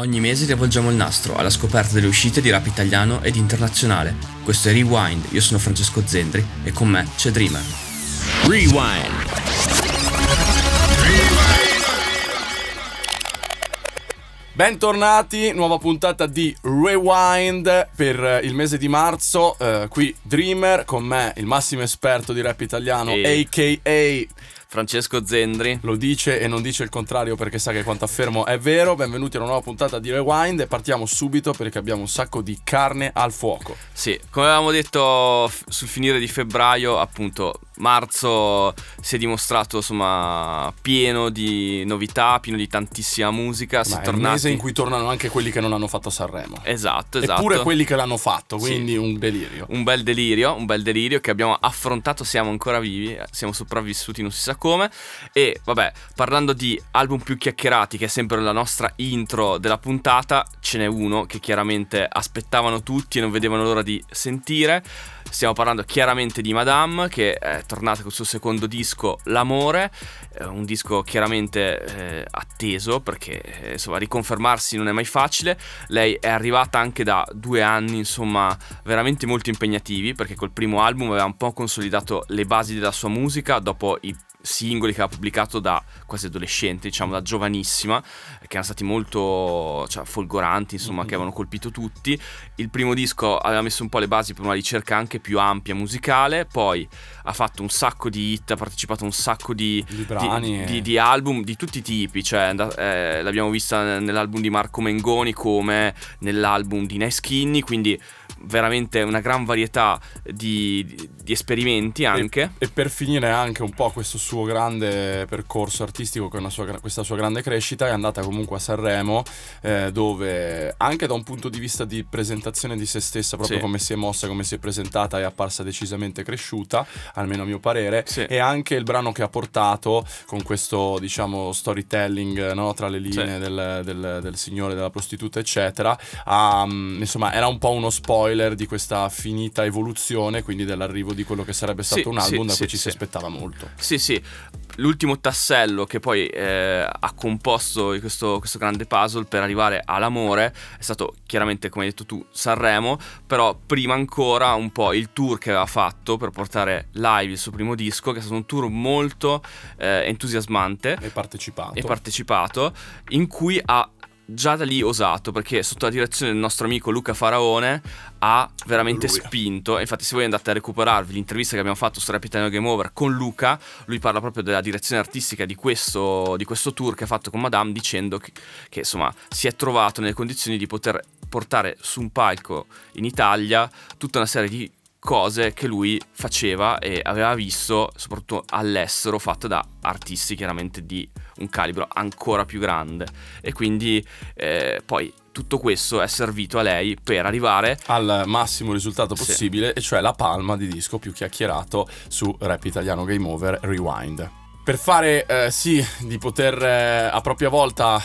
Ogni mese rivolgiamo il nastro alla scoperta delle uscite di rap italiano ed internazionale. Questo è Rewind, io sono Francesco Zendri e con me c'è Dreamer. Rewind. Bentornati, nuova puntata di Rewind per il mese di marzo. Eh, qui Dreamer, con me il massimo esperto di rap italiano, E- a.k.a. Francesco Zendri. Lo dice e non dice il contrario perché sa che quanto affermo è vero. Benvenuti a una nuova puntata di Rewind e partiamo subito perché abbiamo un sacco di carne al fuoco. Sì, come avevamo detto sul finire di febbraio, appunto, marzo si è dimostrato insomma pieno di novità, pieno di tantissima musica. Si Ma è tornati. mese in cui tornano anche quelli che non hanno fatto Sanremo. Esatto, esatto. Eppure quelli che l'hanno fatto, Sì. quindi un delirio. Un bel delirio, un bel delirio che abbiamo affrontato, siamo ancora vivi, siamo sopravvissuti non si sa come. E vabbè, parlando di album più chiacchierati, che è sempre la nostra intro della puntata, ce n'è uno che chiaramente aspettavano tutti e non vedevano l'ora di sentire. Stiamo parlando chiaramente di Madame, che è tornata col suo secondo disco, L'amore, eh, un disco chiaramente eh, atteso perché eh, insomma riconfermarsi non è mai facile. Lei è arrivata anche da due anni, insomma, veramente molto impegnativi perché col primo album aveva un po' consolidato le basi della sua musica dopo i singoli che aveva pubblicato da quasi adolescente, diciamo da giovanissima, che erano stati molto cioè, folgoranti, insomma, che avevano colpito tutti. Il primo disco aveva messo un po' le basi per una ricerca anche più ampia musicale, poi ha fatto un sacco di hit, ha partecipato a un sacco di, Di e- di, di album di tutti i tipi, cioè eh, l'abbiamo vista nell'album di Marco Mengoni come nell'album di Nice Skinny, quindi veramente una gran varietà di, di- di esperimenti anche. E, e per finire anche un po' questo suo grande percorso artistico, con sua questa sua grande crescita, è andata comunque a Sanremo, eh, dove anche da un punto di vista di presentazione di se stessa, proprio Sì. come si è mossa, come si è presentata, è apparsa decisamente cresciuta, almeno a mio parere, Sì. e anche il brano che ha portato con questo, diciamo, storytelling no, tra le linee Sì. del, del- del signore, della prostituta, eccetera, ha, mm, insomma, era un po' uno spoiler di questa finita evoluzione, quindi dell'arrivo di quello che sarebbe stato Sì, un album sì, da sì, cui ci si sì. aspettava molto. Sì, sì, l'ultimo tassello che poi eh, ha composto questo, questo grande puzzle per arrivare all'amore è stato chiaramente, come hai detto tu, Sanremo, però prima ancora un po' il tour che aveva fatto per portare live il suo primo disco, che è stato un tour molto eh, entusiasmante E partecipato. e partecipato, in cui ha già da lì osato, perché sotto la direzione del nostro amico Luca Faraone ha veramente Lui. spinto. Infatti, se voi andate a recuperarvi l'intervista che abbiamo fatto su Rap Italiano Game Over con Luca, lui parla proprio della direzione artistica di questo, di questo tour che ha fatto con Madame, dicendo che, che, insomma si è trovato nelle condizioni di poter portare su un palco in Italia tutta una serie di cose che lui faceva e aveva visto soprattutto all'estero fatte da artisti chiaramente di un calibro ancora più grande e quindi eh, poi tutto questo è servito a lei per arrivare al massimo risultato Sì. possibile, e cioè la palma di disco più chiacchierato su Rap Italiano Game Over Rewind. Per fare eh, sì di poter eh, a propria volta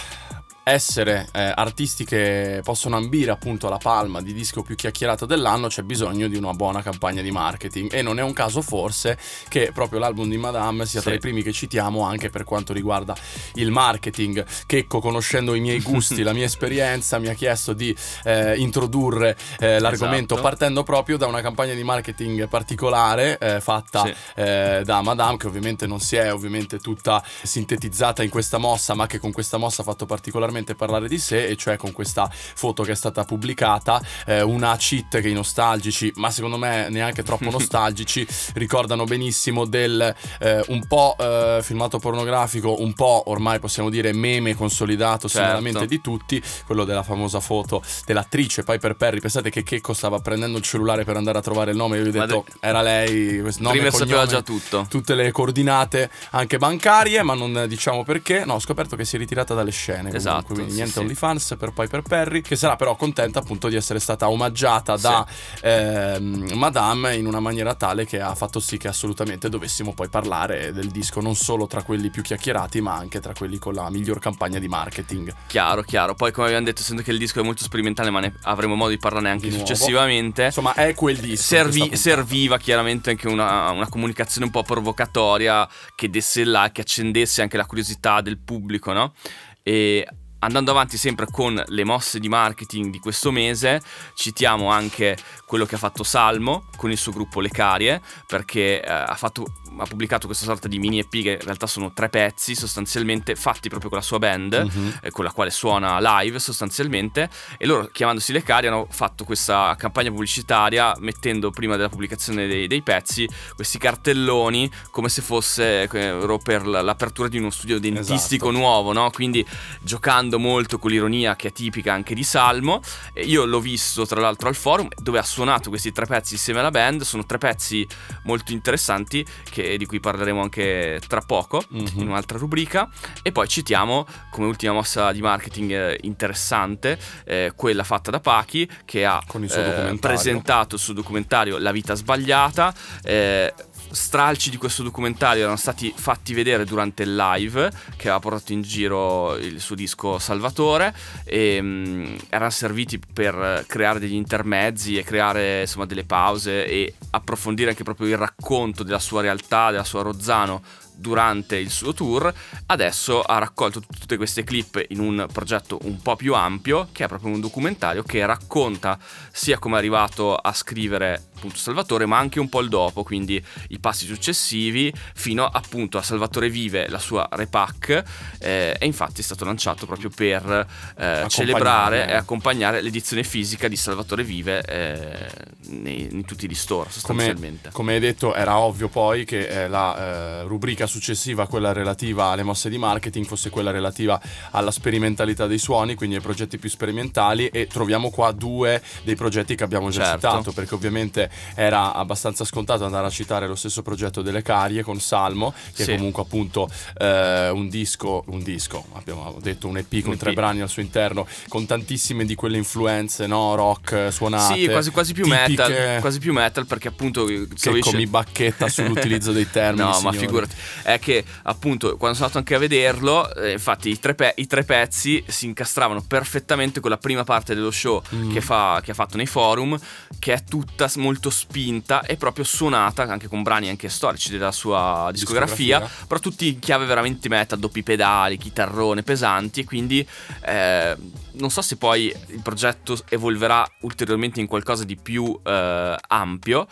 essere eh, artisti che possono ambire appunto alla palma di disco più chiacchierato dell'anno c'è bisogno di una buona campagna di marketing e non è un caso forse che proprio l'album di Madame sia tra Sì. i primi che citiamo anche per quanto riguarda il marketing Checco conoscendo i miei gusti la mia esperienza mi ha chiesto di eh, introdurre eh, l'argomento Esatto. partendo proprio da una campagna di marketing particolare eh, fatta Sì. eh, da Madame che ovviamente non si è ovviamente tutta sintetizzata in questa mossa ma che con questa mossa ha fatto particolarmente parlare di sé e cioè con questa foto che è stata pubblicata eh, una cheat che i nostalgici ma secondo me neanche troppo nostalgici ricordano benissimo del eh, un po' eh, filmato pornografico un po' ormai possiamo dire meme consolidato Certo. di tutti quello della famosa foto dell'attrice Piper Perry pensate che Checco stava prendendo il cellulare per andare a trovare il nome io gli ho detto de- era lei questo nome, Dreamer sapeva cognome, già tutto tutte le coordinate anche bancarie, ma non diciamo perché. No, ho scoperto che si è ritirata dalle scene. comunque, Esatto, quindi sì, niente sì. OnlyFans per Piper Perry, che sarà però contenta appunto di essere stata omaggiata da ehm, Madame in una maniera tale che ha fatto sì che assolutamente dovessimo poi parlare del disco non solo tra quelli più chiacchierati, ma anche tra quelli con la miglior campagna di marketing. chiaro chiaro poi come abbiamo detto essendo che il disco è molto sperimentale ma ne avremo modo di parlarne anche Di successivamente Insomma, è quel disco. Servi- serviva chiaramente anche una, una comunicazione un po' provocatoria che desse là, che accendesse anche la curiosità del pubblico, no? E andando avanti sempre con le mosse di marketing di questo mese, citiamo anche quello che ha fatto Salmo con il suo gruppo Le Carie, perché eh, ha, fatto, ha, pubblicato questa sorta di mini EP che in realtà sono tre pezzi sostanzialmente fatti proprio con la sua band, mm-hmm. eh, con la quale suona live sostanzialmente, e loro chiamandosi Le Carie hanno fatto questa campagna pubblicitaria mettendo prima della pubblicazione dei, dei pezzi questi cartelloni come se fosse eh, per l'apertura di uno studio dentistico esatto. nuovo, no? quindi giocando molto con l'ironia che è tipica anche di Salmo. Io l'ho visto tra l'altro al forum dove ha suonato questi tre pezzi insieme alla band, sono tre pezzi molto interessanti che, di cui parleremo anche tra poco mm-hmm. in un'altra rubrica. E poi citiamo come ultima mossa di marketing eh, interessante eh, quella fatta da Pachi che ha eh, presentato il suo documentario La vita sbagliata. Eh, stralci di questo documentario erano stati fatti vedere durante il live che aveva portato in giro il suo disco Salvatore e um, erano serviti per creare degli intermezzi e creare insomma delle pause e approfondire anche proprio il racconto della sua realtà, della sua Rozzano durante il suo tour, adesso ha raccolto tutte queste clip in un progetto un po' più ampio, che è proprio un documentario che racconta sia come è arrivato a scrivere appunto Salvatore, ma anche un po' il dopo, quindi i passi successivi, fino appunto a Salvatore Vive, la sua repack, eh, e infatti è stato lanciato proprio per eh, celebrare e accompagnare l'edizione fisica di Salvatore Vive eh, nei, in tutti gli store sostanzialmente. Come, come hai detto era ovvio poi che eh, la eh, rubrica successiva, quella relativa alle mosse di marketing, fosse quella relativa alla sperimentalità dei suoni, quindi ai progetti più sperimentali e troviamo qua due dei progetti che abbiamo già certo. citato, perché ovviamente era abbastanza scontato andare a citare lo stesso progetto delle Carie con Salmo, che sì. è comunque appunto eh, un disco, un disco, abbiamo detto un EP con un tre EP. brani al suo interno, con tantissime di quelle influenze, no? Rock suonate. Sì, quasi, quasi più tipiche... metal, quasi più metal perché appunto... Che come bacchetta sull'utilizzo dei termini. no, signori. ma figurati, è che appunto quando sono andato anche a vederlo, eh, infatti i tre, pe- i tre, pezzi si incastravano perfettamente con la prima parte dello show mm. che, fa, che ha fatto nei forum, che è tutta molto molto spinta e proprio suonata anche con brani anche storici della sua discografia, discografia. però tutti in chiave veramente metal, doppi pedali, chitarrone, pesanti e quindi eh, non so se poi il progetto evolverà ulteriormente in qualcosa di più eh, ampio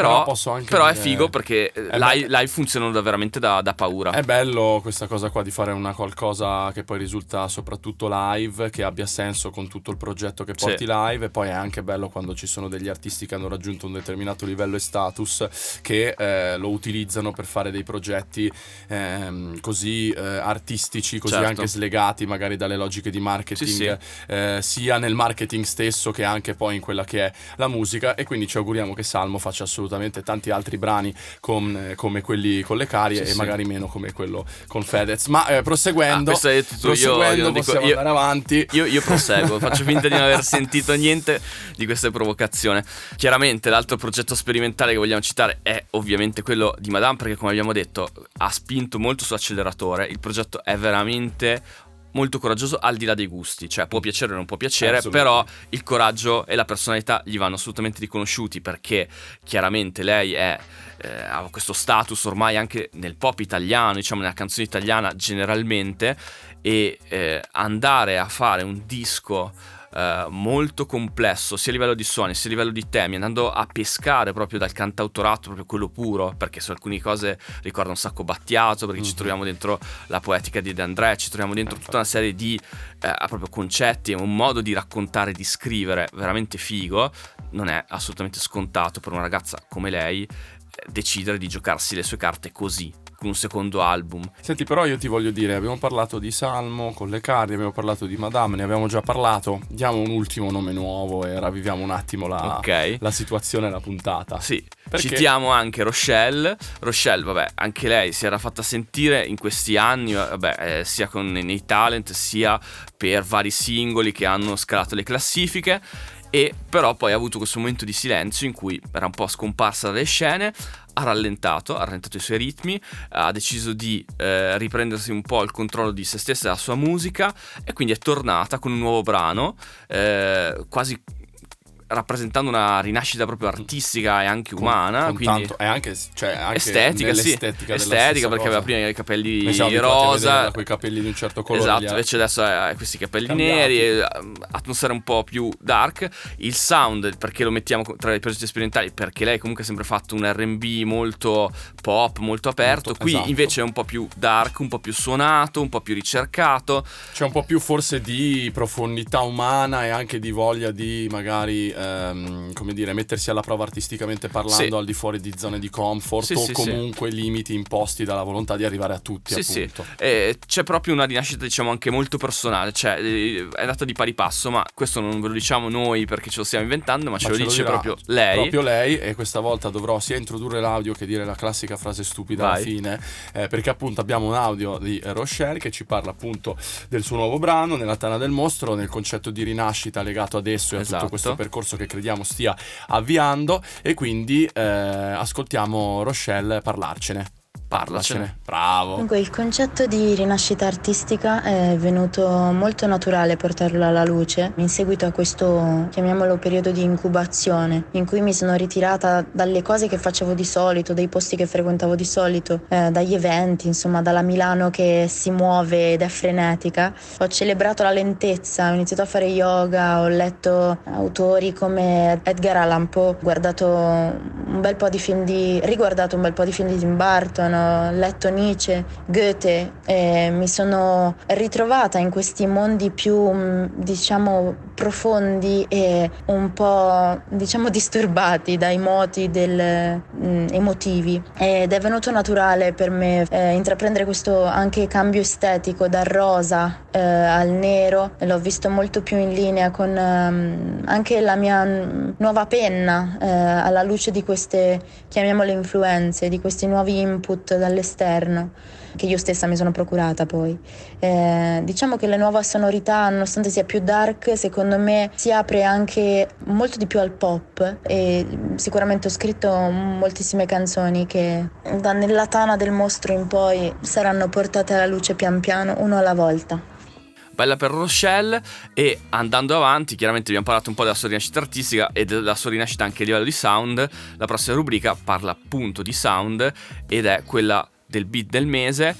però, però è figo perché è live, live, funzionano veramente da, da, paura. È bello questa cosa qua di fare una qualcosa che poi risulta soprattutto live, che abbia senso con tutto il progetto che porti sì. live. E poi è anche bello quando ci sono degli artisti che hanno raggiunto un determinato livello e status che eh, lo utilizzano per fare dei progetti eh, così eh, artistici, così certo. anche slegati magari dalle logiche di marketing, sì, sì. Eh, sia nel marketing stesso che anche poi in quella che è la musica. E quindi ci auguriamo che Salmo faccia assolutamente assolutamente tanti altri brani con, eh, come quelli con le carie sì, e sì. magari meno come quello con Fedez. Ma eh, proseguendo, ah, proseguendo io, possiamo dico, andare avanti. Io, io proseguo, faccio finta di non aver sentito niente di queste provocazioni. Chiaramente l'altro progetto sperimentale che vogliamo citare è ovviamente quello di Madame perché come abbiamo detto ha spinto molto su acceleratore. Il progetto è veramente molto coraggioso al di là dei gusti, cioè può piacere o non può piacere, però il coraggio e la personalità gli vanno assolutamente riconosciuti perché chiaramente lei è, eh, ha questo status ormai anche nel pop italiano, diciamo nella canzone italiana generalmente e eh, andare a fare un disco eh, molto complesso sia a livello di suoni sia a livello di temi, andando a pescare proprio dal cantautorato, proprio quello puro, perché su alcune cose ricorda un sacco Battiato, perché mm-hmm. ci mhm. troviamo dentro la poetica di De André, ci troviamo dentro tutta una serie di eh, proprio concetti e un modo di raccontare, di scrivere veramente figo, non è assolutamente scontato per una ragazza come lei eh, decidere di giocarsi le sue carte così un secondo album. Senti, però io ti voglio dire, abbiamo parlato di Salmo con le carte, abbiamo parlato di Madame, ne abbiamo già parlato. Diamo un ultimo nome nuovo e ravviviamo un attimo la, okay. la situazione, la puntata. Sì, Perché? citiamo anche Rochelle. Rochelle, vabbè, anche lei si era fatta sentire in questi anni, vabbè, eh, sia con, nei talent sia per vari singoli che hanno scalato le classifiche e però poi ha avuto questo momento di silenzio in cui era un po' scomparsa dalle scene, ha rallentato, ha rallentato i suoi ritmi, ha deciso di eh, riprendersi un po' il controllo di se stessa e della sua musica e quindi è tornata con un nuovo brano, eh, quasi rappresentando una rinascita proprio artistica e anche umana. Con quindi tanto, è anche, cioè, anche estetica, sì. estetica, estetica perché cosa. aveva prima i capelli siamo rosa. con i capelli di un certo colore. Esatto, invece adesso ha questi capelli Cambiati. neri, e, um, atmosfera un po' più dark. Il sound, perché lo mettiamo tra i progetti sperimentali? Perché lei comunque ha sempre fatto un RB molto pop, molto aperto. Molto- Qui esatto. invece è un po' più dark, un po' più suonato, un po' più ricercato. C'è un po' più forse di profondità umana e anche di voglia di magari, ehm, come dire, mettersi alla prova artisticamente parlando Sì. al di fuori di zone di comfort Sì, o sì, comunque limiti imposti dalla volontà di arrivare a tutti, Sì, sì. appunto. E c'è proprio una rinascita, diciamo, anche molto personale. Cioè, eh, è andata di pari passo, ma questo non ve lo diciamo noi perché ce lo stiamo inventando, ma, ce Ma lo ce lo dice proprio lei. Proprio lei e questa volta dovrò sia introdurre l'audio che dire la classica frase stupida alla Vai. fine, eh, perché appunto abbiamo un audio di eh, Rochelle che ci parla appunto del suo nuovo brano, nella Tana del Mostro, nel concetto di rinascita legato ad esso e a Esatto. tutto questo percorso che crediamo stia avviando e quindi eh, ascoltiamo Rochelle parlarcene. Parlacene. Bravo. Dunque, il concetto di rinascita artistica è venuto molto naturale portarlo alla luce in seguito a questo, chiamiamolo periodo di incubazione, in cui mi sono ritirata dalle cose che facevo di solito, dai posti che frequentavo di solito, eh, dagli eventi, insomma, dalla Milano che si muove ed è frenetica. Ho celebrato la lentezza, ho iniziato a fare yoga, ho letto autori come Edgar Allan Poe, ho guardato un bel po' di film di riguardato un bel po' di film di Tim Burton, ho letto Nietzsche, Goethe e mi sono ritrovata in questi mondi più mh, diciamo profondi e un po' diciamo disturbati dai moti del, mh, emotivi. Ed è venuto naturale per me eh, intraprendere questo anche cambio estetico dal rosa eh, al nero. L'ho visto molto più in linea con ehm, anche la mia mm, nuova penna eh, alla luce di queste chiamiamole influenze, di questi nuovi input dall'esterno che io stessa mi sono procurata poi. Eh, diciamo che la nuova sonorità, nonostante sia più dark, secondo me si apre anche molto di più al pop e sicuramente ho scritto moltissime canzoni che da nella tana del mostro in poi saranno portate alla luce pian piano, uno alla volta. Bella per Rochelle. E andando avanti chiaramente abbiamo parlato un po' della sua rinascita artistica e della sua rinascita anche a livello di sound. La prossima rubrica parla appunto di sound ed è quella del beat del mese.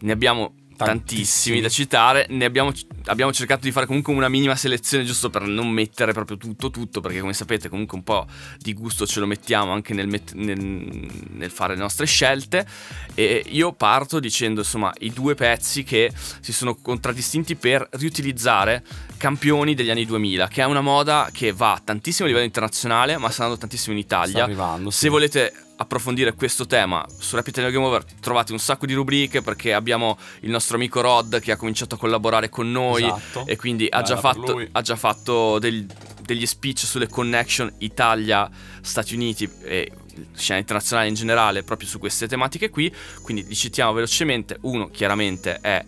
Ne abbiamo tantissimi, da citare ne abbiamo, abbiamo cercato di fare comunque una minima selezione giusto per non mettere proprio tutto tutto perché come sapete comunque un po' di gusto ce lo mettiamo anche nel, met- nel- nel fare le nostre scelte e io parto dicendo insomma i due pezzi che si sono contraddistinti per riutilizzare campioni degli anni 2000 che è una moda che va tantissimo a livello internazionale ma sta andando tantissimo in Sta Italia arrivando. sì. se volete approfondire questo tema. Su Rap Italia Game Over trovate un sacco di rubriche perché abbiamo il nostro amico Rod che ha cominciato a collaborare con noi Esatto. e quindi ha già fatto, ha già fatto del- degli speech sulle connection Italia-Stati Uniti e scena internazionale in generale proprio su queste tematiche qui. Quindi li citiamo velocemente. Uno chiaramente è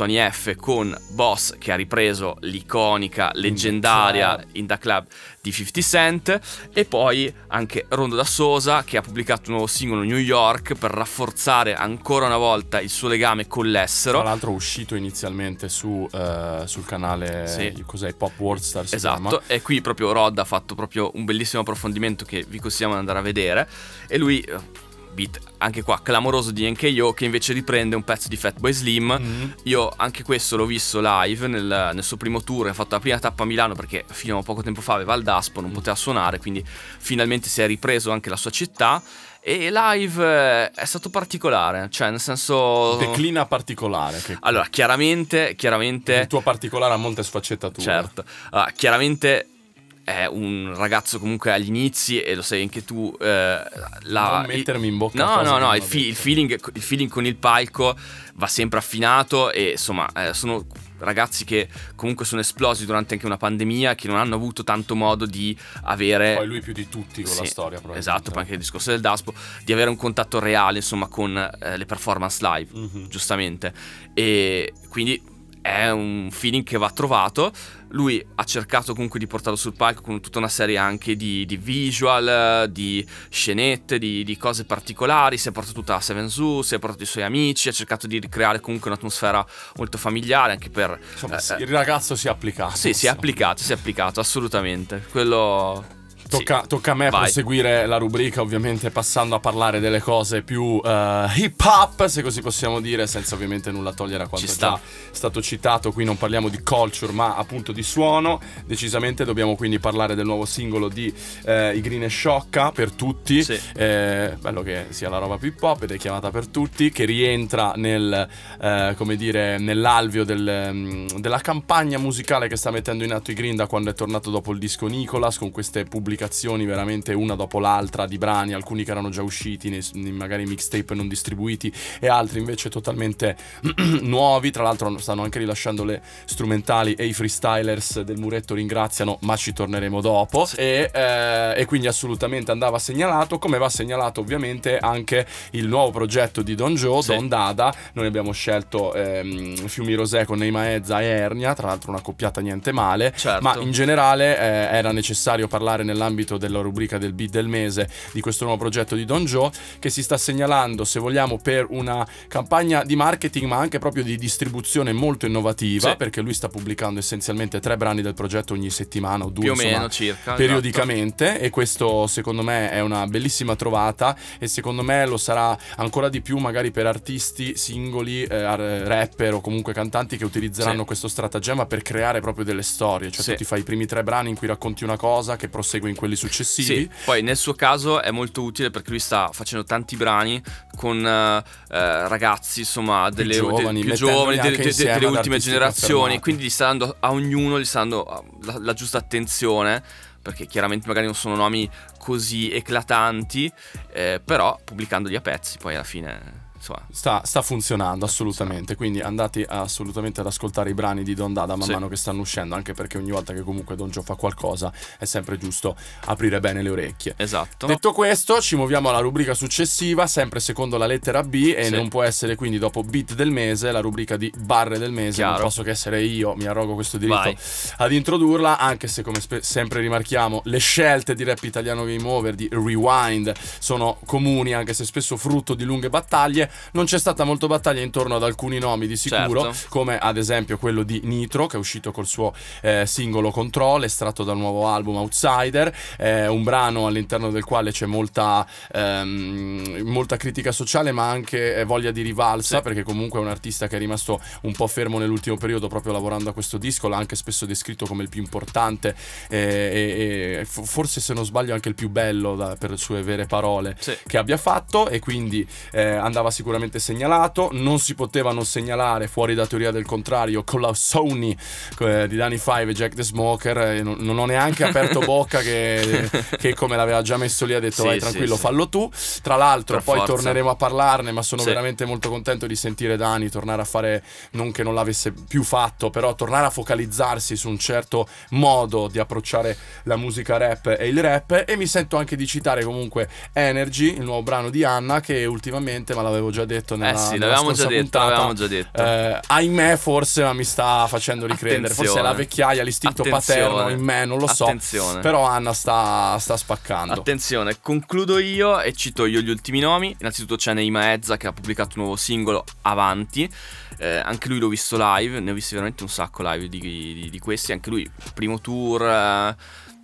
Tony F con Boss che ha ripreso l'iconica, leggendaria. In The Club di 50 Cent e poi anche Rondo da Sosa che ha pubblicato un nuovo singolo New York per rafforzare ancora una volta il suo legame con Tra l'estero. l'altro è uscito inizialmente su, eh, sul canale Sì. cos'è, Pop World Star si chiama. Esatto, e qui proprio Rod ha fatto proprio un bellissimo approfondimento che vi consigliamo di andare a vedere e lui eh, beat anche qua clamoroso di NKO che invece riprende un pezzo di Fatboy Slim Mhm. Io anche questo l'ho visto live nel, nel suo primo tour, ha fatto la prima tappa a Milano perché fino a poco tempo fa aveva il Daspo, non poteva suonare, quindi finalmente si è ripreso anche la sua città e live eh, è stato particolare, cioè nel senso... Declina particolare. Che Allora, chiaramente, chiaramente... il tuo particolare ha molte sfaccettature. Certo, Allora, chiaramente è un ragazzo comunque agli inizi e lo sai anche tu. eh, la, Non mettermi in bocca No, no, no, il, fi- il feeling, il feeling con il palco va sempre affinato e insomma eh, sono ragazzi che comunque sono esplosi durante anche una pandemia che non hanno avuto tanto modo di avere Poi lui più di tutti con la Sì, storia. probabilmente. Esatto, poi anche il discorso del Daspo, di avere un contatto reale, insomma, con eh, le performance live, Mhm. giustamente. E quindi è un feeling che va trovato. Lui ha cercato comunque di portarlo sul palco con tutta una serie anche di, di visual, di scenette, di, di, cose particolari, si è portato tutta la Seven Zoo, si è portato i suoi amici, ha cercato di ricreare comunque un'atmosfera molto familiare anche per... Insomma, eh, il ragazzo si è applicato. Sì, si è applicato, si è applicato, assolutamente. Quello Tocca, sì. tocca, a me Vai. proseguire la rubrica, ovviamente passando a parlare delle cose più uh, hip hop, se così possiamo dire, senza ovviamente nulla togliere a quanto è già stato citato. Qui non parliamo di culture, ma appunto di suono. Decisamente dobbiamo quindi parlare del nuovo singolo di uh, I Green e Sciocca per tutti. Sì. Eh, bello che sia la roba più hip hop ed è chiamata per tutti, che rientra nel, uh, come dire, nell'alveo del, um, della campagna musicale che sta mettendo in atto i Green da quando è tornato dopo il disco Nicolas con queste pubblicazioni veramente una dopo l'altra di brani, alcuni che erano già usciti, nei, magari mixtape non distribuiti e altri invece totalmente nuovi. Tra l'altro stanno anche rilasciando le strumentali e i freestylers del muretto ringraziano, ma ci torneremo dopo. Sì. E, eh, e, quindi assolutamente andava segnalato, come va segnalato ovviamente anche il nuovo progetto di Don Joe, sì. Don Dada. Noi abbiamo scelto ehm, Fiumi Rosé con Neima Ezza e Ernia, tra l'altro una coppiata niente male, certo. ma in generale eh, era necessario parlare nell'ambito nell'ambito della rubrica del beat del mese di questo nuovo progetto di Don Joe che si sta segnalando, se vogliamo, per una campagna di marketing ma anche proprio di distribuzione molto innovativa sì. perché lui sta pubblicando essenzialmente tre brani del progetto ogni settimana o due più o meno circa periodicamente esatto. e questo secondo me è una bellissima trovata e secondo me lo sarà ancora di più magari per artisti singoli, eh, rapper o comunque cantanti che utilizzeranno sì. questo stratagemma per creare proprio delle storie, cioè sì. tu ti fai i primi tre brani in cui racconti una cosa che prosegue in quelli successivi. Sì, poi nel suo caso è molto utile perché lui sta facendo tanti brani con eh, ragazzi, insomma, delle più giovani, de, più giovani de, de, delle ultime generazioni, quindi gli sta dando a ognuno gli sta dando la, la giusta attenzione perché chiaramente magari non sono nomi così eclatanti, eh, però pubblicandoli a pezzi poi alla fine insomma. Sta, sta, funzionando assolutamente. Quindi andate assolutamente ad ascoltare i brani di Don Dada man sì. mano che stanno uscendo. Anche perché ogni volta che comunque Don Joe fa qualcosa è sempre giusto aprire bene le orecchie. Esatto. Detto questo, ci muoviamo alla rubrica successiva, sempre secondo la lettera B. E Sì. non può essere quindi dopo beat del mese, la rubrica di barre del mese. Chiaro. Non posso che essere io, mi arrogo questo diritto Vai. ad introdurla. Anche se, come spe- sempre rimarchiamo, le scelte di rap italiano game over, di rewind, sono comuni, anche se spesso frutto di lunghe battaglie. Non c'è stata molto battaglia intorno ad alcuni nomi di sicuro, Certo. come ad esempio quello di Nitro, che è uscito col suo eh, singolo Control, estratto dal nuovo album Outsider, eh, un brano all'interno del quale c'è molta, ehm, molta critica sociale, ma anche eh, voglia di rivalsa, Sì. perché comunque è un artista che è rimasto un po' fermo nell'ultimo periodo proprio lavorando a questo disco, l'ha anche spesso descritto come il più importante eh, e, e f- forse se non sbaglio anche il più bello da- per le sue vere parole Sì. che abbia fatto e quindi eh, andava sicuramente segnalato. Non si poteva non segnalare, fuori da teoria del contrario, con la Sony eh, di Danny Five e Jack the Smoker. eh, non, non ho neanche aperto bocca che, che come l'aveva già messo lì ha detto Sì, vai tranquillo, sì. fallo tu. Tra l'altro Per poi forza. torneremo a parlarne, ma sono Sì. veramente molto contento di sentire Dani tornare a fare, non che non l'avesse più fatto, però tornare a focalizzarsi su un certo modo di approcciare la musica rap e il rap e mi sento anche di citare comunque Energy, il nuovo brano di Anna che ultimamente, ma l'avevo già detto nella, eh sì, l'avevamo già detto, puntata, l'avevamo già detto. eh, ahimè forse ma mi sta facendo ricredere, forse è la Attenzione. vecchiaia, l'istinto Attenzione. paterno in me, non lo so, Attenzione. però Anna sta, sta spaccando. Attenzione, concludo io e cito io gli ultimi nomi. Innanzitutto c'è Neima Ezza che ha pubblicato un nuovo singolo, Avanti. Eh, anche lui l'ho visto live, ne ho visti veramente un sacco live di, di- di questi. Anche lui, primo tour. eh,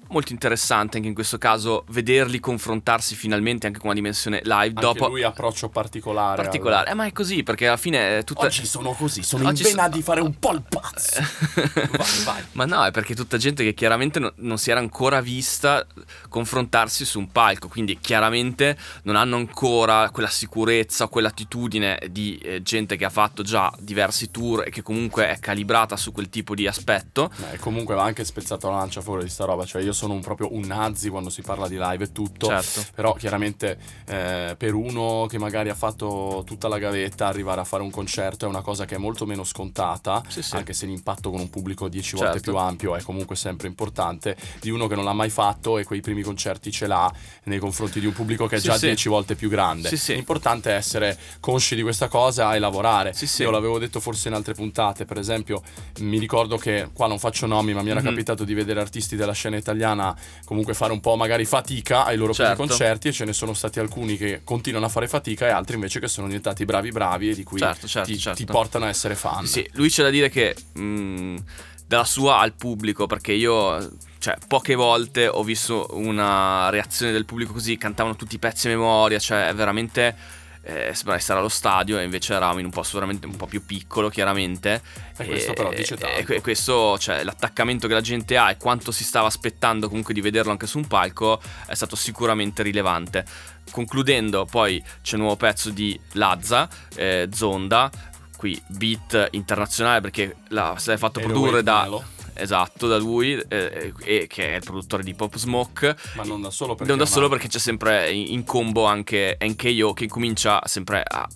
Molto interessante anche in questo caso vederli confrontarsi finalmente anche con una dimensione live Anche dopo lui approccio particolare. particolare. Eh, ma è così perché alla fine è tutta Oggi sono così, sono Oggi in vena so- di fare un po' il pazzo. vai, vai. Ma no, è perché tutta gente che chiaramente no- non si era ancora vista confrontarsi su un palco, quindi chiaramente non hanno ancora quella sicurezza, quell'attitudine di eh, gente che ha fatto già diversi tour e che comunque è calibrata su quel tipo di aspetto. Eh, comunque va anche spezzato la lancia fuori di sta roba. Cioè, io sono un, proprio un nazi quando si parla di live e tutto. Certo. Però chiaramente eh, per uno che magari ha fatto tutta la gavetta, arrivare a fare un concerto è una cosa che è molto meno scontata, Sì, sì. anche se l'impatto con un pubblico 10 volte Certo. più ampio è comunque sempre importante, di uno che non l'ha mai fatto e quei primi concerti ce l'ha nei confronti di un pubblico che è Sì, già sì. 10 volte più grande. L'importante è essere consci di questa cosa e lavorare. Io l'avevo detto forse in altre puntate, per esempio, mi ricordo che qua non faccio nomi, ma mi era Mhm. capitato di vedere artisti della scena italiana comunque fare un po' magari fatica ai loro primi Certo. concerti e ce ne sono stati alcuni che continuano a fare fatica e altri invece che sono diventati bravi bravi e di cui Certo, certo, ti, certo. ti portano a essere fan. Sì, lui c'è da dire che mh, dalla sua al pubblico, perché io, cioè, poche volte ho visto una reazione del pubblico così, cantavano tutti i pezzi a memoria, cioè, è veramente. Eh, sembra stare allo stadio e invece eravamo in un posto veramente un po' più piccolo, chiaramente. E questo però dice tanto. E que- questo, cioè, l'attaccamento che la gente ha e quanto si stava aspettando comunque di vederlo anche su un palco è stato sicuramente rilevante. Concludendo, poi c'è un nuovo pezzo di Lazza, eh, Zonda, qui beat internazionale perché la, si è fatto E produrre da... Melo. Esatto, da lui, eh, e che è il produttore di Pop Smoke. Ma non da solo perché Non da solo perché c'è sempre in combo anche NKO che comincia sempre a-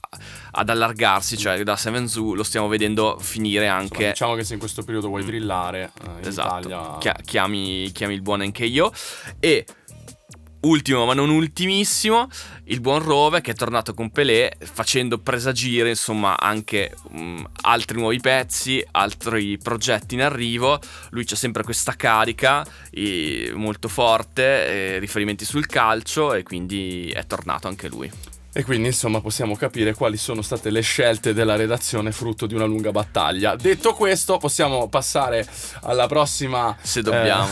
ad allargarsi, cioè da Seven Zoo lo stiamo vedendo finire Insomma, anche diciamo che se in questo periodo vuoi drillare eh, in esatto, Italia chia- chiami, chiami il buon NKO e ultimo ma non ultimissimo il buon Rove che è tornato con Pelé facendo presagire insomma anche mm, altri nuovi pezzi altri progetti in arrivo. Lui c'ha sempre questa carica eh, molto forte eh, riferimenti sul calcio e quindi è tornato anche lui E quindi insomma possiamo capire quali sono state le scelte della redazione frutto di una lunga battaglia. Detto questo possiamo passare alla prossima... Se dobbiamo.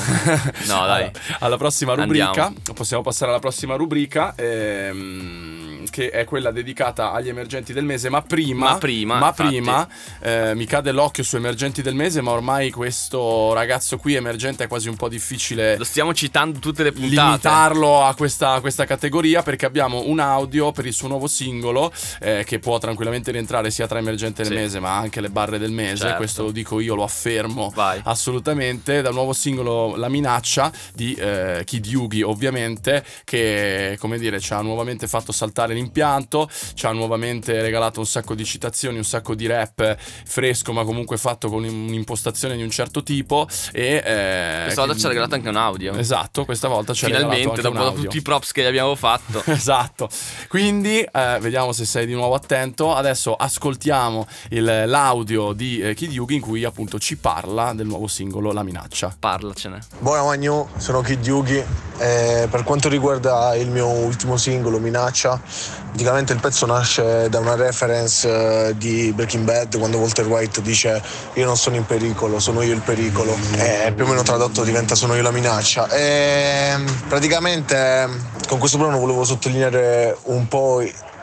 No, dai. alla- prossima rubrica. Andiamo. Possiamo passare alla prossima rubrica ehm, che è quella dedicata agli emergenti del mese. Ma prima... Ma prima, ma prima, eh, mi cade l'occhio su emergenti del mese ma ormai questo ragazzo qui emergente è quasi un po' difficile lo stiamo citando tutte le puntate limitarlo a questa, a questa categoria perché abbiamo un audio per il suo nuovo singolo eh, che può tranquillamente rientrare sia tra emergente del Sì. mese ma anche le barre del mese Certo. questo lo dico io lo affermo Vai. assolutamente dal nuovo singolo La minaccia di eh, Kid Yugi ovviamente che come dire ci ha nuovamente fatto saltare l'impianto ci ha nuovamente regalato un sacco di citazioni un sacco di rap fresco ma comunque fatto con un'impostazione di un certo tipo e eh, questa volta che- ci ha regalato anche un audio Esatto, questa volta ci ha regalato finalmente anche dopo, un dopo audio. tutti i props che gli abbiamo fatto Esatto, quindi eh, vediamo se sei di nuovo attento. Adesso ascoltiamo il- l'audio di eh, Kid Yugi in cui appunto ci parla del nuovo singolo La minaccia. parlacene Buona Magnu, sono Kid Yugi. Eh, per quanto riguarda il mio ultimo singolo, Minaccia, praticamente il pezzo nasce da una reference eh, di Breaking Bad quando Walter White dice io non sono in pericolo, sono io il pericolo. E più o meno tradotto diventa sono io la minaccia. E praticamente con questo brano volevo sottolineare un po'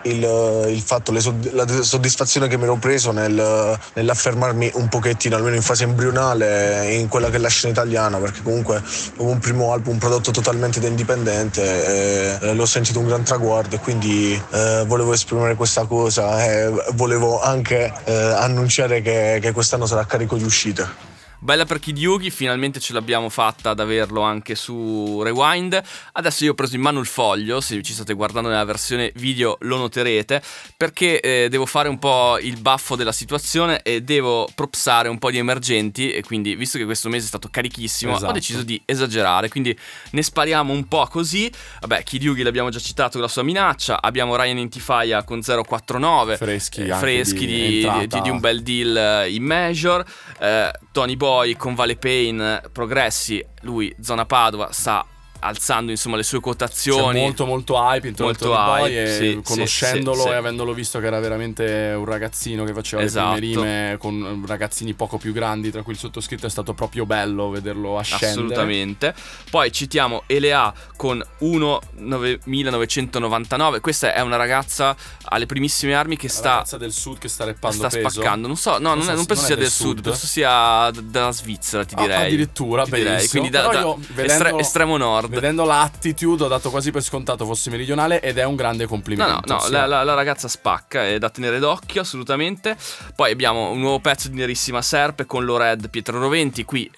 il, il fatto, le sod- la soddisfazione che mi ero preso nel- nell'affermarmi un pochettino, almeno in fase embrionale, in quella che è la scena italiana, perché comunque avevo un primo album prodotto totalmente da indipendente, eh, l'ho sentito un gran traguardo e quindi eh, volevo esprimere questa cosa e volevo anche eh, annunciare che, che quest'anno sarà carico di uscite. Bella per Kid Yugi, finalmente ce l'abbiamo fatta ad averlo anche su Rewind. Adesso io ho preso in mano il foglio, se ci state guardando nella versione video lo noterete, perché eh, devo fare un po' il baffo della situazione e devo propsare un po' di emergenti e quindi visto che questo mese è stato carichissimo Esatto. ho deciso di esagerare, quindi ne spariamo un po' così. Vabbè, Kid Yugi l'abbiamo già citato con la sua minaccia, abbiamo Ryan Intifaya con 049 Freschi eh, freschi di di, di- di un bel deal in major. Eh, Tony Boy con Vale Payne, progressi. Lui, zona Padova, sta alzando insomma le sue C'è quotazioni. molto molto hype intorno Molto a Tony hype, sì, conoscendolo sì, sì, e avendolo visto che era veramente un ragazzino che faceva Esatto. le prime rime con ragazzini poco più grandi tra cui il sottoscritto è stato proprio bello vederlo ascendere. Assolutamente. Poi citiamo Elea con 1.999. Questa è una ragazza alle primissime armi che La sta, ragazza del sud che sta reppando sta peso. spaccando. Non so, no, non, so è- non penso non sia del sud, sud. penso sia dalla Svizzera, ti Ah, direi. addirittura, Ti direi. Quindi da, da- io, estre- estremo nord. Vedendo l'attitude ho dato quasi per scontato fosse meridionale ed è un grande complimento. no, no, sì. la, la- la ragazza spacca, è da tenere d'occhio assolutamente. Poi abbiamo un nuovo pezzo di Nerissima Serpe con Lored Pietro Roventi. Qui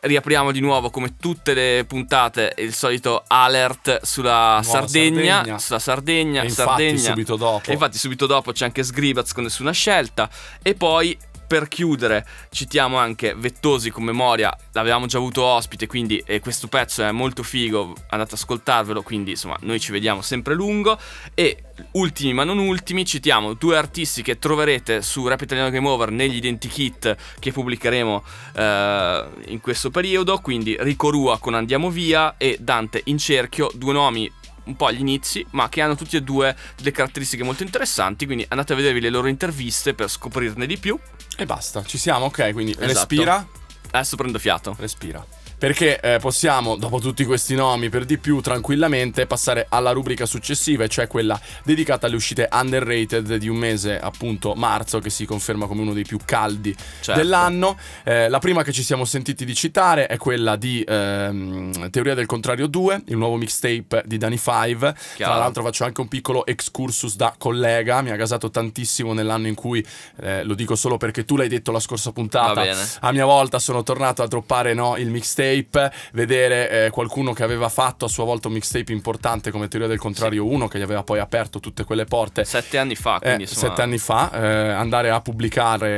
riapriamo di nuovo come tutte le puntate il solito alert sulla Sardegna, Sardegna. sulla Sardegna, E infatti Sardegna. subito dopo. E infatti subito dopo c'è anche Sgribaz con nessuna scelta e poi per chiudere citiamo anche Vettosi con memoria, l'avevamo già avuto ospite, quindi eh, questo pezzo è molto figo, andate ad ascoltarvelo, quindi insomma noi ci vediamo sempre lungo. E ultimi ma non ultimi citiamo due artisti che troverete su Rap Italiano Game Over negli identikit che pubblicheremo eh, in questo periodo, quindi Rico Rua con Andiamo Via e Dante in cerchio, due nomi un po' agli inizi, ma che hanno tutti e due delle caratteristiche molto interessanti, quindi andate a vedervi le loro interviste per scoprirne di più. E basta, ci siamo, ok, quindi Esatto. respira, Adesso prendo fiato. respira. Perché eh, possiamo, dopo tutti questi nomi, per di più, tranquillamente passare alla rubrica successiva, e cioè quella dedicata alle uscite underrated di un mese, appunto marzo, che si conferma come uno dei più caldi Certo. dell'anno. Eh, la prima che ci siamo sentiti di citare è quella di ehm, Teoria del Contrario 2, il nuovo mixtape di Danny Five. Tra Chiaro. l'altro faccio anche un piccolo excursus da collega, mi ha gasato tantissimo nell'anno in cui, eh, lo dico solo perché tu l'hai detto la scorsa puntata, a mia volta sono tornato a droppare no, il mixtape, vedere eh, qualcuno che aveva fatto a sua volta un mixtape importante come Teoria del Contrario 1, che gli aveva poi aperto tutte quelle porte. Sette anni fa, Eh, quindi insomma, sette anni fa, eh, andare a pubblicare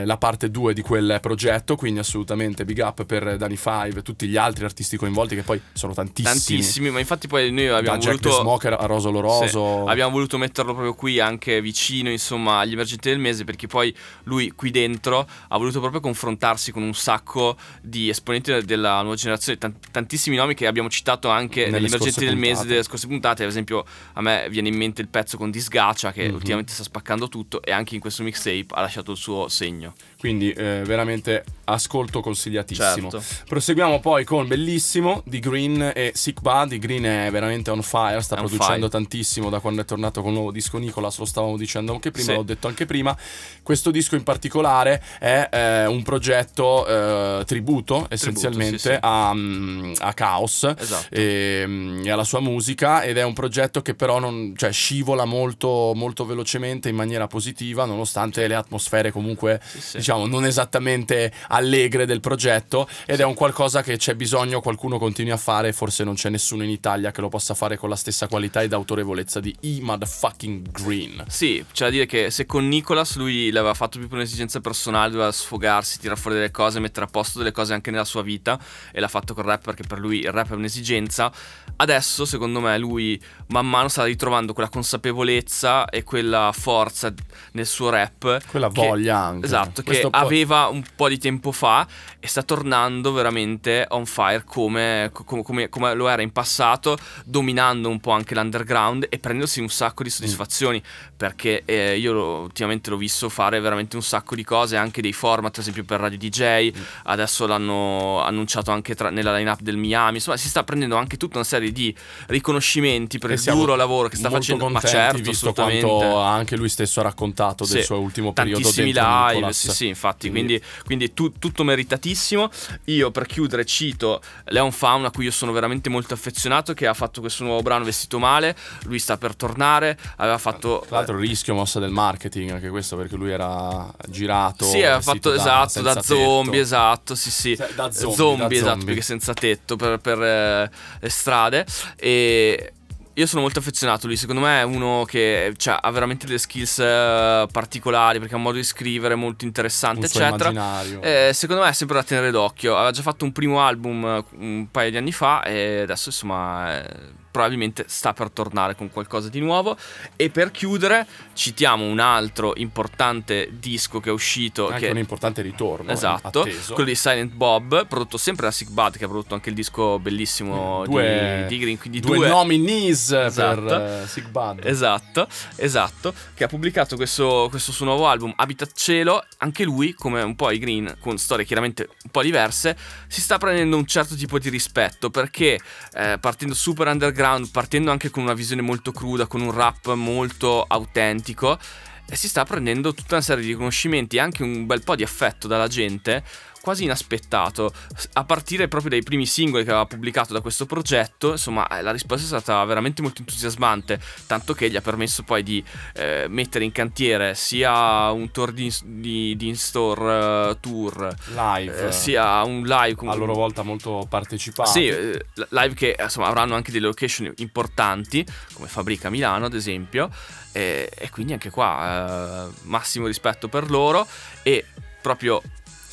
eh, la parte 2 di quel progetto, quindi assolutamente big up per Danny Five e tutti gli altri artisti coinvolti che poi sono tantissimi. tantissimi, ma infatti poi noi Da abbiamo Jack the voluto... Smoker a Rosolo Roso. Sì, abbiamo voluto metterlo proprio qui anche vicino insomma agli emergenti del mese perché poi lui qui dentro ha voluto proprio confrontarsi con un sacco di esponenti de- nuova generazione tan- tantissimi nomi che abbiamo citato anche negli emergenti del mese delle scorse puntate. Ad esempio a me viene in mente il pezzo con Disgacia che Mhm. ultimamente sta spaccando tutto e anche in questo mixtape ha lasciato il suo segno Quindi eh, veramente ascolto consigliatissimo. certo Proseguiamo poi con Bellissimo di Green e Sick Buddy. Green è veramente on fire, sta on producendo fire. tantissimo da quando è tornato con il nuovo disco Nicolas, lo stavamo dicendo anche prima, Sì. l'ho detto anche prima. Questo disco in particolare è eh, un progetto eh, tributo essenzialmente sì, sì. A, mm, a Chaos esatto e, e alla sua musica ed è un progetto che però non, cioè, scivola molto, molto velocemente in maniera positiva nonostante le atmosfere comunque sì. Diciamo non esattamente allegre del progetto ed è un qualcosa che c'è bisogno qualcuno continui a fare forse non c'è nessuno in Italia che lo possa fare con la stessa qualità ed autorevolezza di E Motherfucking Green Sì, c'è da dire che se con Nicolas lui l'aveva fatto più per un'esigenza personale, doveva sfogarsi, tirare fuori delle cose, mettere a posto delle cose anche nella sua vita e l'ha fatto col rap perché per lui il rap è un'esigenza. Adesso, secondo me, lui man mano sta ritrovando quella consapevolezza e quella forza nel suo rap. quella che- voglia anche Esatto, che Questo po- aveva un po' di tempo fa e sta tornando veramente on fire come, come- come- come lo era in passato, dominando un po' anche l'underground e prendendosi un sacco di soddisfazioni. Perché eh, io ultimamente l'ho visto fare veramente un sacco di cose, anche dei format, ad esempio per Radio DJ. Adesso l'hanno annunciato anche tra- nella lineup del Miami. Insomma, si sta prendendo anche tutta una serie di riconoscimenti per Siamo duro lavoro che sta facendo. Ma certo, visto quanto anche lui stesso ha raccontato del Sì, suo ultimo periodo tantissimi live, Nicolas. sì, sì, infatti, Quindi- quindi, quindi tu- tutto meritatissimo. Io per chiudere cito Leon Faun a cui io sono veramente molto affezionato che ha fatto questo nuovo brano vestito male, lui sta per tornare, aveva fatto Tra l'altro rischio mossa del marketing anche questo perché lui era girato Sì, aveva fatto da esatto da zombie, tetto. esatto, sì, sì. Se- da zombie, da esatto, zombie. perché senza tetto per, per, eh, le strade e io sono molto affezionato lui, secondo me è uno che cioè, ha veramente delle skills eh, particolari perché ha un modo di scrivere molto interessante, eccetera. Eh, secondo me è sempre da tenere d'occhio. Aveva già fatto un primo album eh, un paio di anni fa e adesso insomma eh, probabilmente sta per tornare con qualcosa di nuovo. E per chiudere citiamo un altro importante disco che è uscito. anche che... un importante ritorno Esatto, atteso. quello di Silent Bob, prodotto sempre da Sick Bud, che ha prodotto anche il disco bellissimo Due- di, di Green, quindi due, due, nominees Esatto. per uh, Sig Bud. Esatto, esatto, che ha pubblicato questo, questo suo nuovo album Habitat Cielo, anche lui, come un po' i Green, con storie chiaramente un po' diverse, si sta prendendo un certo tipo di rispetto perché eh, partendo super underground, partendo anche con una visione molto cruda, con un rap molto autentico, e si sta prendendo tutta una serie di riconoscimenti e anche un bel po' di affetto dalla gente quasi inaspettato, a partire proprio dai primi singoli che aveva pubblicato da questo progetto, insomma eh, la risposta è stata veramente molto entusiasmante, tanto che gli ha permesso poi di eh, mettere in cantiere sia un tour di, di, di in-store uh, tour, live, eh, sia un live con... a loro volta molto partecipato. Sì, eh, live che insomma avranno anche delle location importanti, come Fabrica Milano ad esempio, e, quindi anche qua massimo rispetto per loro e proprio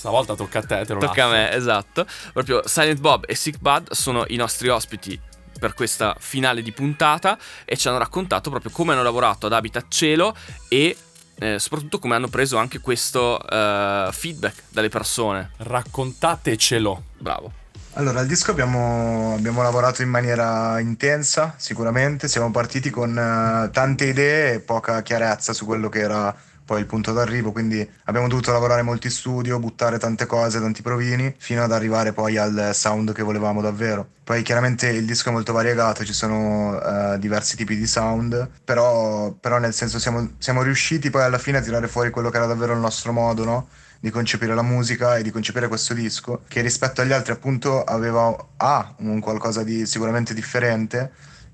Stavolta tocca a te, te lo Tocca lascio. a me, esatto. Proprio Silent Bob e Sick Bud sono i nostri ospiti per questa finale di puntata e ci hanno raccontato proprio come hanno lavorato ad Habitat Cielo e eh, soprattutto come hanno preso anche questo uh, feedback dalle persone. Raccontatecelo. Bravo. Allora, al disco abbiamo, abbiamo, lavorato in maniera intensa, sicuramente. Siamo partiti con uh, tante idee e poca chiarezza su quello che era poi il punto d'arrivo, quindi abbiamo dovuto lavorare molti studio, buttare tante cose, tanti provini, fino ad arrivare poi al sound che volevamo davvero. Poi chiaramente il disco è molto variegato, ci sono uh, diversi tipi di sound, però, però nel senso siamo, siamo, riusciti poi alla fine a tirare fuori quello che era davvero il nostro modo, no? di concepire la musica e di concepire questo disco, che rispetto agli altri appunto aveva ha un qualcosa di sicuramente differente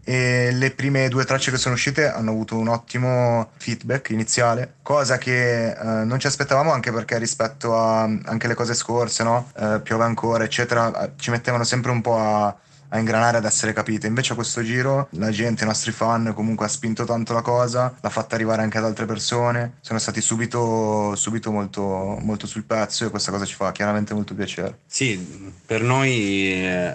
e le prime due tracce che sono uscite hanno avuto un ottimo feedback iniziale, cosa che eh, non ci aspettavamo anche perché rispetto a anche le cose scorse, no? eh, piove ancora, eccetera, ci mettevano sempre un po' a a ingranare ad essere capite. Invece a questo giro la gente, i nostri fan comunque ha spinto tanto la cosa, l'ha fatta arrivare anche ad altre persone, sono stati subito, subito molto, molto sul pezzo e questa cosa ci fa chiaramente molto piacere. Sì, per noi eh,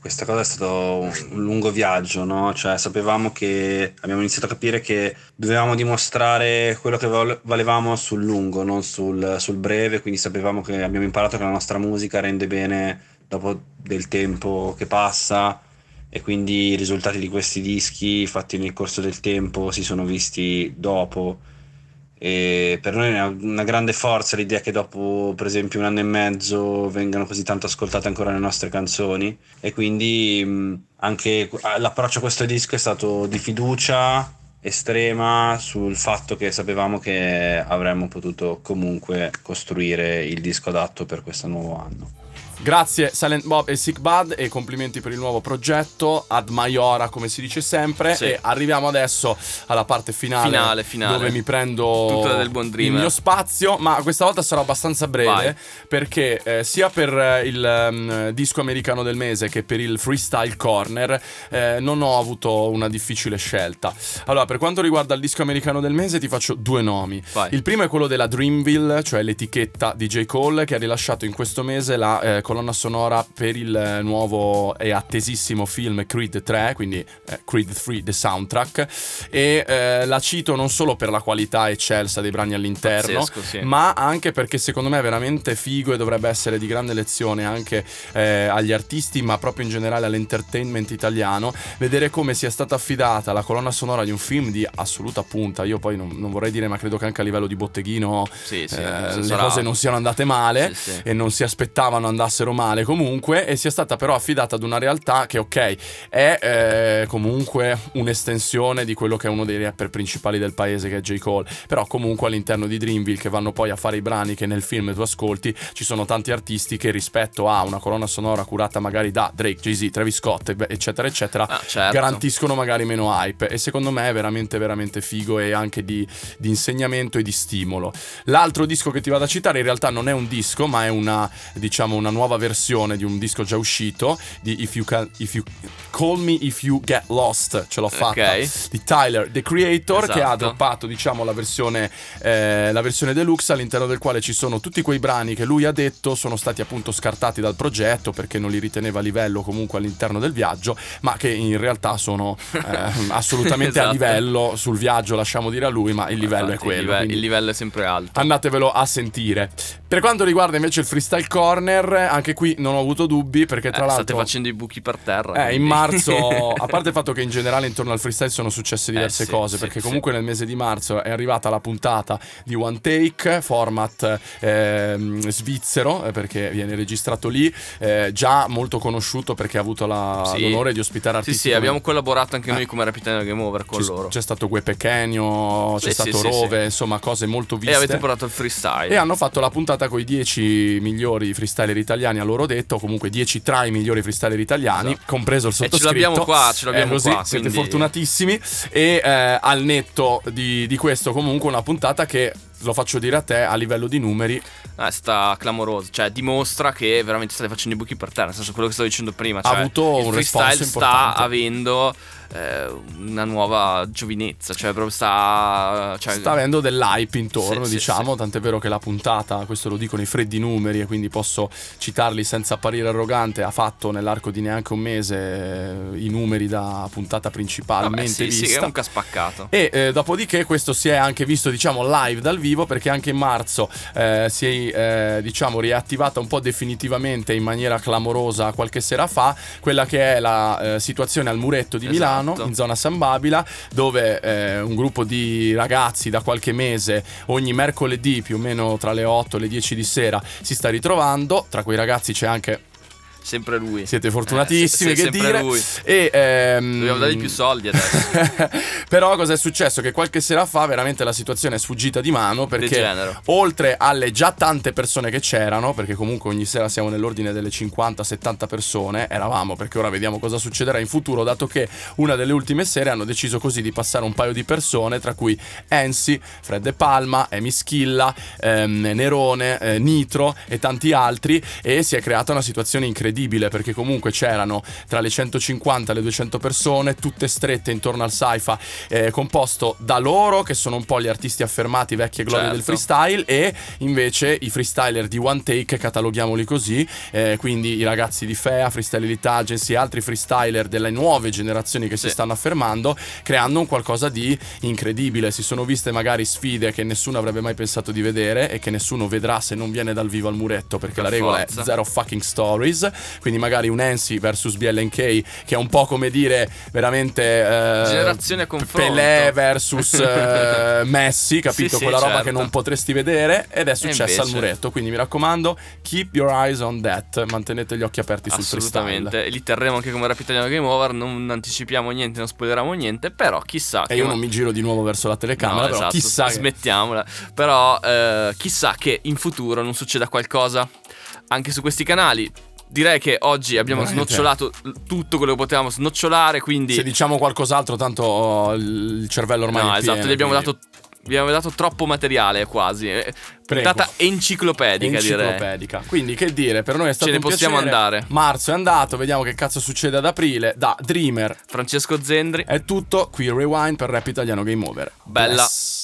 questa cosa è stato un lungo viaggio, no? Cioè sapevamo che abbiamo iniziato a capire che dovevamo dimostrare quello che valevamo sul lungo, non sul, sul breve, quindi sapevamo che abbiamo imparato che la nostra musica rende bene dopo del tempo che passa e quindi i risultati di questi dischi fatti nel corso del tempo si sono visti dopo e per noi è una grande forza l'idea che dopo per esempio un anno e mezzo vengano così tanto ascoltate ancora le nostre canzoni e quindi anche l'approccio a questo disco è stato di fiducia estrema sul fatto che sapevamo che avremmo potuto comunque costruire il disco adatto per questo nuovo anno. Grazie Silent Bob e Sick Bud e complimenti per il nuovo progetto ad Maiora come si dice sempre sì. e arriviamo adesso alla parte finale, finale, finale. dove mi prendo il mio spazio ma questa volta sarò abbastanza breve Vai. perché eh, sia per eh, il um, disco americano del mese che per il freestyle corner eh, non ho avuto una difficile scelta allora per quanto riguarda il disco americano del mese ti faccio due nomi Vai. il primo è quello della Dreamville cioè l'etichetta di J. Cole che ha rilasciato in questo mese la eh, colonna sonora per il nuovo e attesissimo film Creed 3, quindi eh, Creed 3 The Soundtrack e eh, la cito non solo per la qualità eccelsa dei brani all'interno, Pazzesco, sì. ma anche perché secondo me è veramente figo e dovrebbe essere di grande lezione anche eh, agli artisti, ma proprio in generale all'entertainment italiano, vedere come sia stata affidata la colonna sonora di un film di assoluta punta. Io poi non, non vorrei dire, ma credo che anche a livello di botteghino sì, sì, eh, le cose non siano andate male e non si aspettavano andassero andassero male comunque e sia stata però affidata ad una realtà che ok è eh, comunque un'estensione di quello che è uno dei rapper principali del paese che è J. Cole però comunque all'interno di Dreamville che vanno poi a fare i brani che nel film tu ascolti ci sono tanti artisti che rispetto a una colonna sonora curata magari da Drake, Jay-Z, Travis Scott eccetera eccetera ah, certo. garantiscono magari meno hype e secondo me è veramente veramente figo e anche di, di insegnamento e di stimolo l'altro disco che ti vado a citare in realtà non è un disco ma è una diciamo una nuova versione di un disco già uscito di If You, Can, If you Call Me If You Get Lost, ce l'ho fatta, okay. di Tyler, The Creator, esatto. che ha droppato diciamo la versione, eh, la versione deluxe all'interno del quale ci sono tutti quei brani che lui ha detto sono stati appunto scartati dal progetto perché non li riteneva a livello comunque all'interno del viaggio, ma che in realtà sono eh, assolutamente esatto. a livello sul viaggio, lasciamo dire a lui, ma il livello Infatti, è quello. Il livello, il livello è sempre alto. Andatevelo a sentire. Per quanto riguarda invece il freestyle corner, anche qui non ho avuto dubbi perché tra eh, l'altro... State facendo i buchi per terra. Eh, in marzo, a parte il fatto che in generale intorno al freestyle sono successe diverse eh, sì, cose, sì, perché sì. comunque nel mese di marzo è arrivata la puntata di One Take, format ehm, svizzero, eh, perché viene registrato lì, eh, già molto conosciuto perché ha avuto la, Sì. l'onore di ospitare Sì, artisti. sì, come- abbiamo collaborato anche Eh. noi come Rapitano Game Over con c'è, loro. c'è stato Gue Pequeno, c'è Sì, sì, stato sì, Rove, sì. insomma cose molto E viste. avete portato il freestyle. E hanno fatto la puntata puntata con i 10 migliori freestyler italiani a loro detto, comunque 10 tra i migliori freestyler italiani, Esatto. compreso il E ce sottoscritto. l'abbiamo qua, ce l'abbiamo Eh, così, qua, Siete quindi- fortunatissimi. E eh, al netto di, di questo, comunque, una puntata che lo faccio dire a te a livello di numeri. Eh, sta clamoroso, cioè dimostra che veramente state facendo i buchi per terra, nel senso quello che stavo dicendo prima, Ha cioè, avuto il un freestyle sta avendo eh, una nuova giovinezza, cioè proprio sta cioè, Sta avendo dell'hype intorno, Sì, sì, diciamo, tant'è vero che la puntata, questo lo dicono i freddi numeri e quindi posso citarli senza apparire arrogante, ha fatto nell'arco di neanche un mese eh, i numeri da puntata principalmente vabbè, sì, vista. sì, è un caspaccato. E eh, dopodiché questo si è anche visto diciamo live dal vivo perché anche in marzo eh, si è eh, diciamo riattivata un po' definitivamente in maniera clamorosa qualche sera fa quella che è la eh, situazione al muretto di Esatto. Milano in zona San Babila dove eh, un gruppo di ragazzi da qualche mese ogni mercoledì più o meno tra le 8 e le 10 di sera si sta ritrovando tra quei ragazzi c'è anche Sempre lui. siete fortunatissimi Eh, se- se- che sempre dire lui. e ehm, Dobbiamo dargli più soldi adesso. Però cosa è successo? Che qualche sera fa veramente la situazione è sfuggita di mano perché Degenero. oltre alle già tante persone che c'erano, perché comunque ogni sera siamo nell'ordine delle 50-70 persone, eravamo perché ora vediamo cosa succederà in futuro, dato che una delle ultime sere hanno deciso così di passare un paio di persone, tra cui Ensi, Fred De Palma, Emi Schilla, ehm, Nerone, eh, Nitro e tanti altri e si è creata una situazione incredibile perché comunque c'erano tra le 150 e le 200 persone, tutte strette intorno al Saifa, eh, composto da loro che sono un po' gli artisti affermati, vecchie glorie del Certo. freestyle e invece i freestyler di One Take, cataloghiamoli così, eh, quindi i ragazzi di Fea, Freestyle Elite Agency e altri freestyler delle nuove generazioni che si Sì. stanno affermando, creando un qualcosa di incredibile. Si sono viste magari sfide che nessuno avrebbe mai pensato di vedere e che nessuno vedrà se non viene dal vivo al muretto, perché Per la regola forza. è zero fucking stories. Quindi magari un NC versus BLNK, che è un po' come dire veramente eh, Generazione confronto. Pelé versus eh, Messi, capito? Sì, sì, Quella roba certo. che non potresti vedere ed è successa al invece- muretto. Quindi mi raccomando, keep your eyes on that, mantenete gli occhi aperti sul Assolutamente. freestyle. E li terremo anche come Rap Italiano Game Over. Non anticipiamo niente, non spoileriamo niente. Però chissà. E che io non mi giro di nuovo verso la telecamera, No, però esatto, chissà che- Smettiamola. Però eh, chissà che in futuro non succeda qualcosa anche su questi canali. Direi che oggi abbiamo Veramente. snocciolato tutto quello che potevamo snocciolare. Quindi. Se diciamo qualcos'altro, tanto oh, il cervello ormai no, è esatto, pieno, gli abbiamo quindi- dato. Vi abbiamo dato troppo materiale quasi. Eh, Prego. Puntata enciclopedica, direi. enciclopedica. Quindi che dire, per noi è stato ne un possiamo piacere. andare. Marzo è andato, vediamo che cazzo succede ad aprile. Da Dreamer Francesco Zendri. è tutto, qui Rewind per Rap Italiano Game Over. Bella. Bless.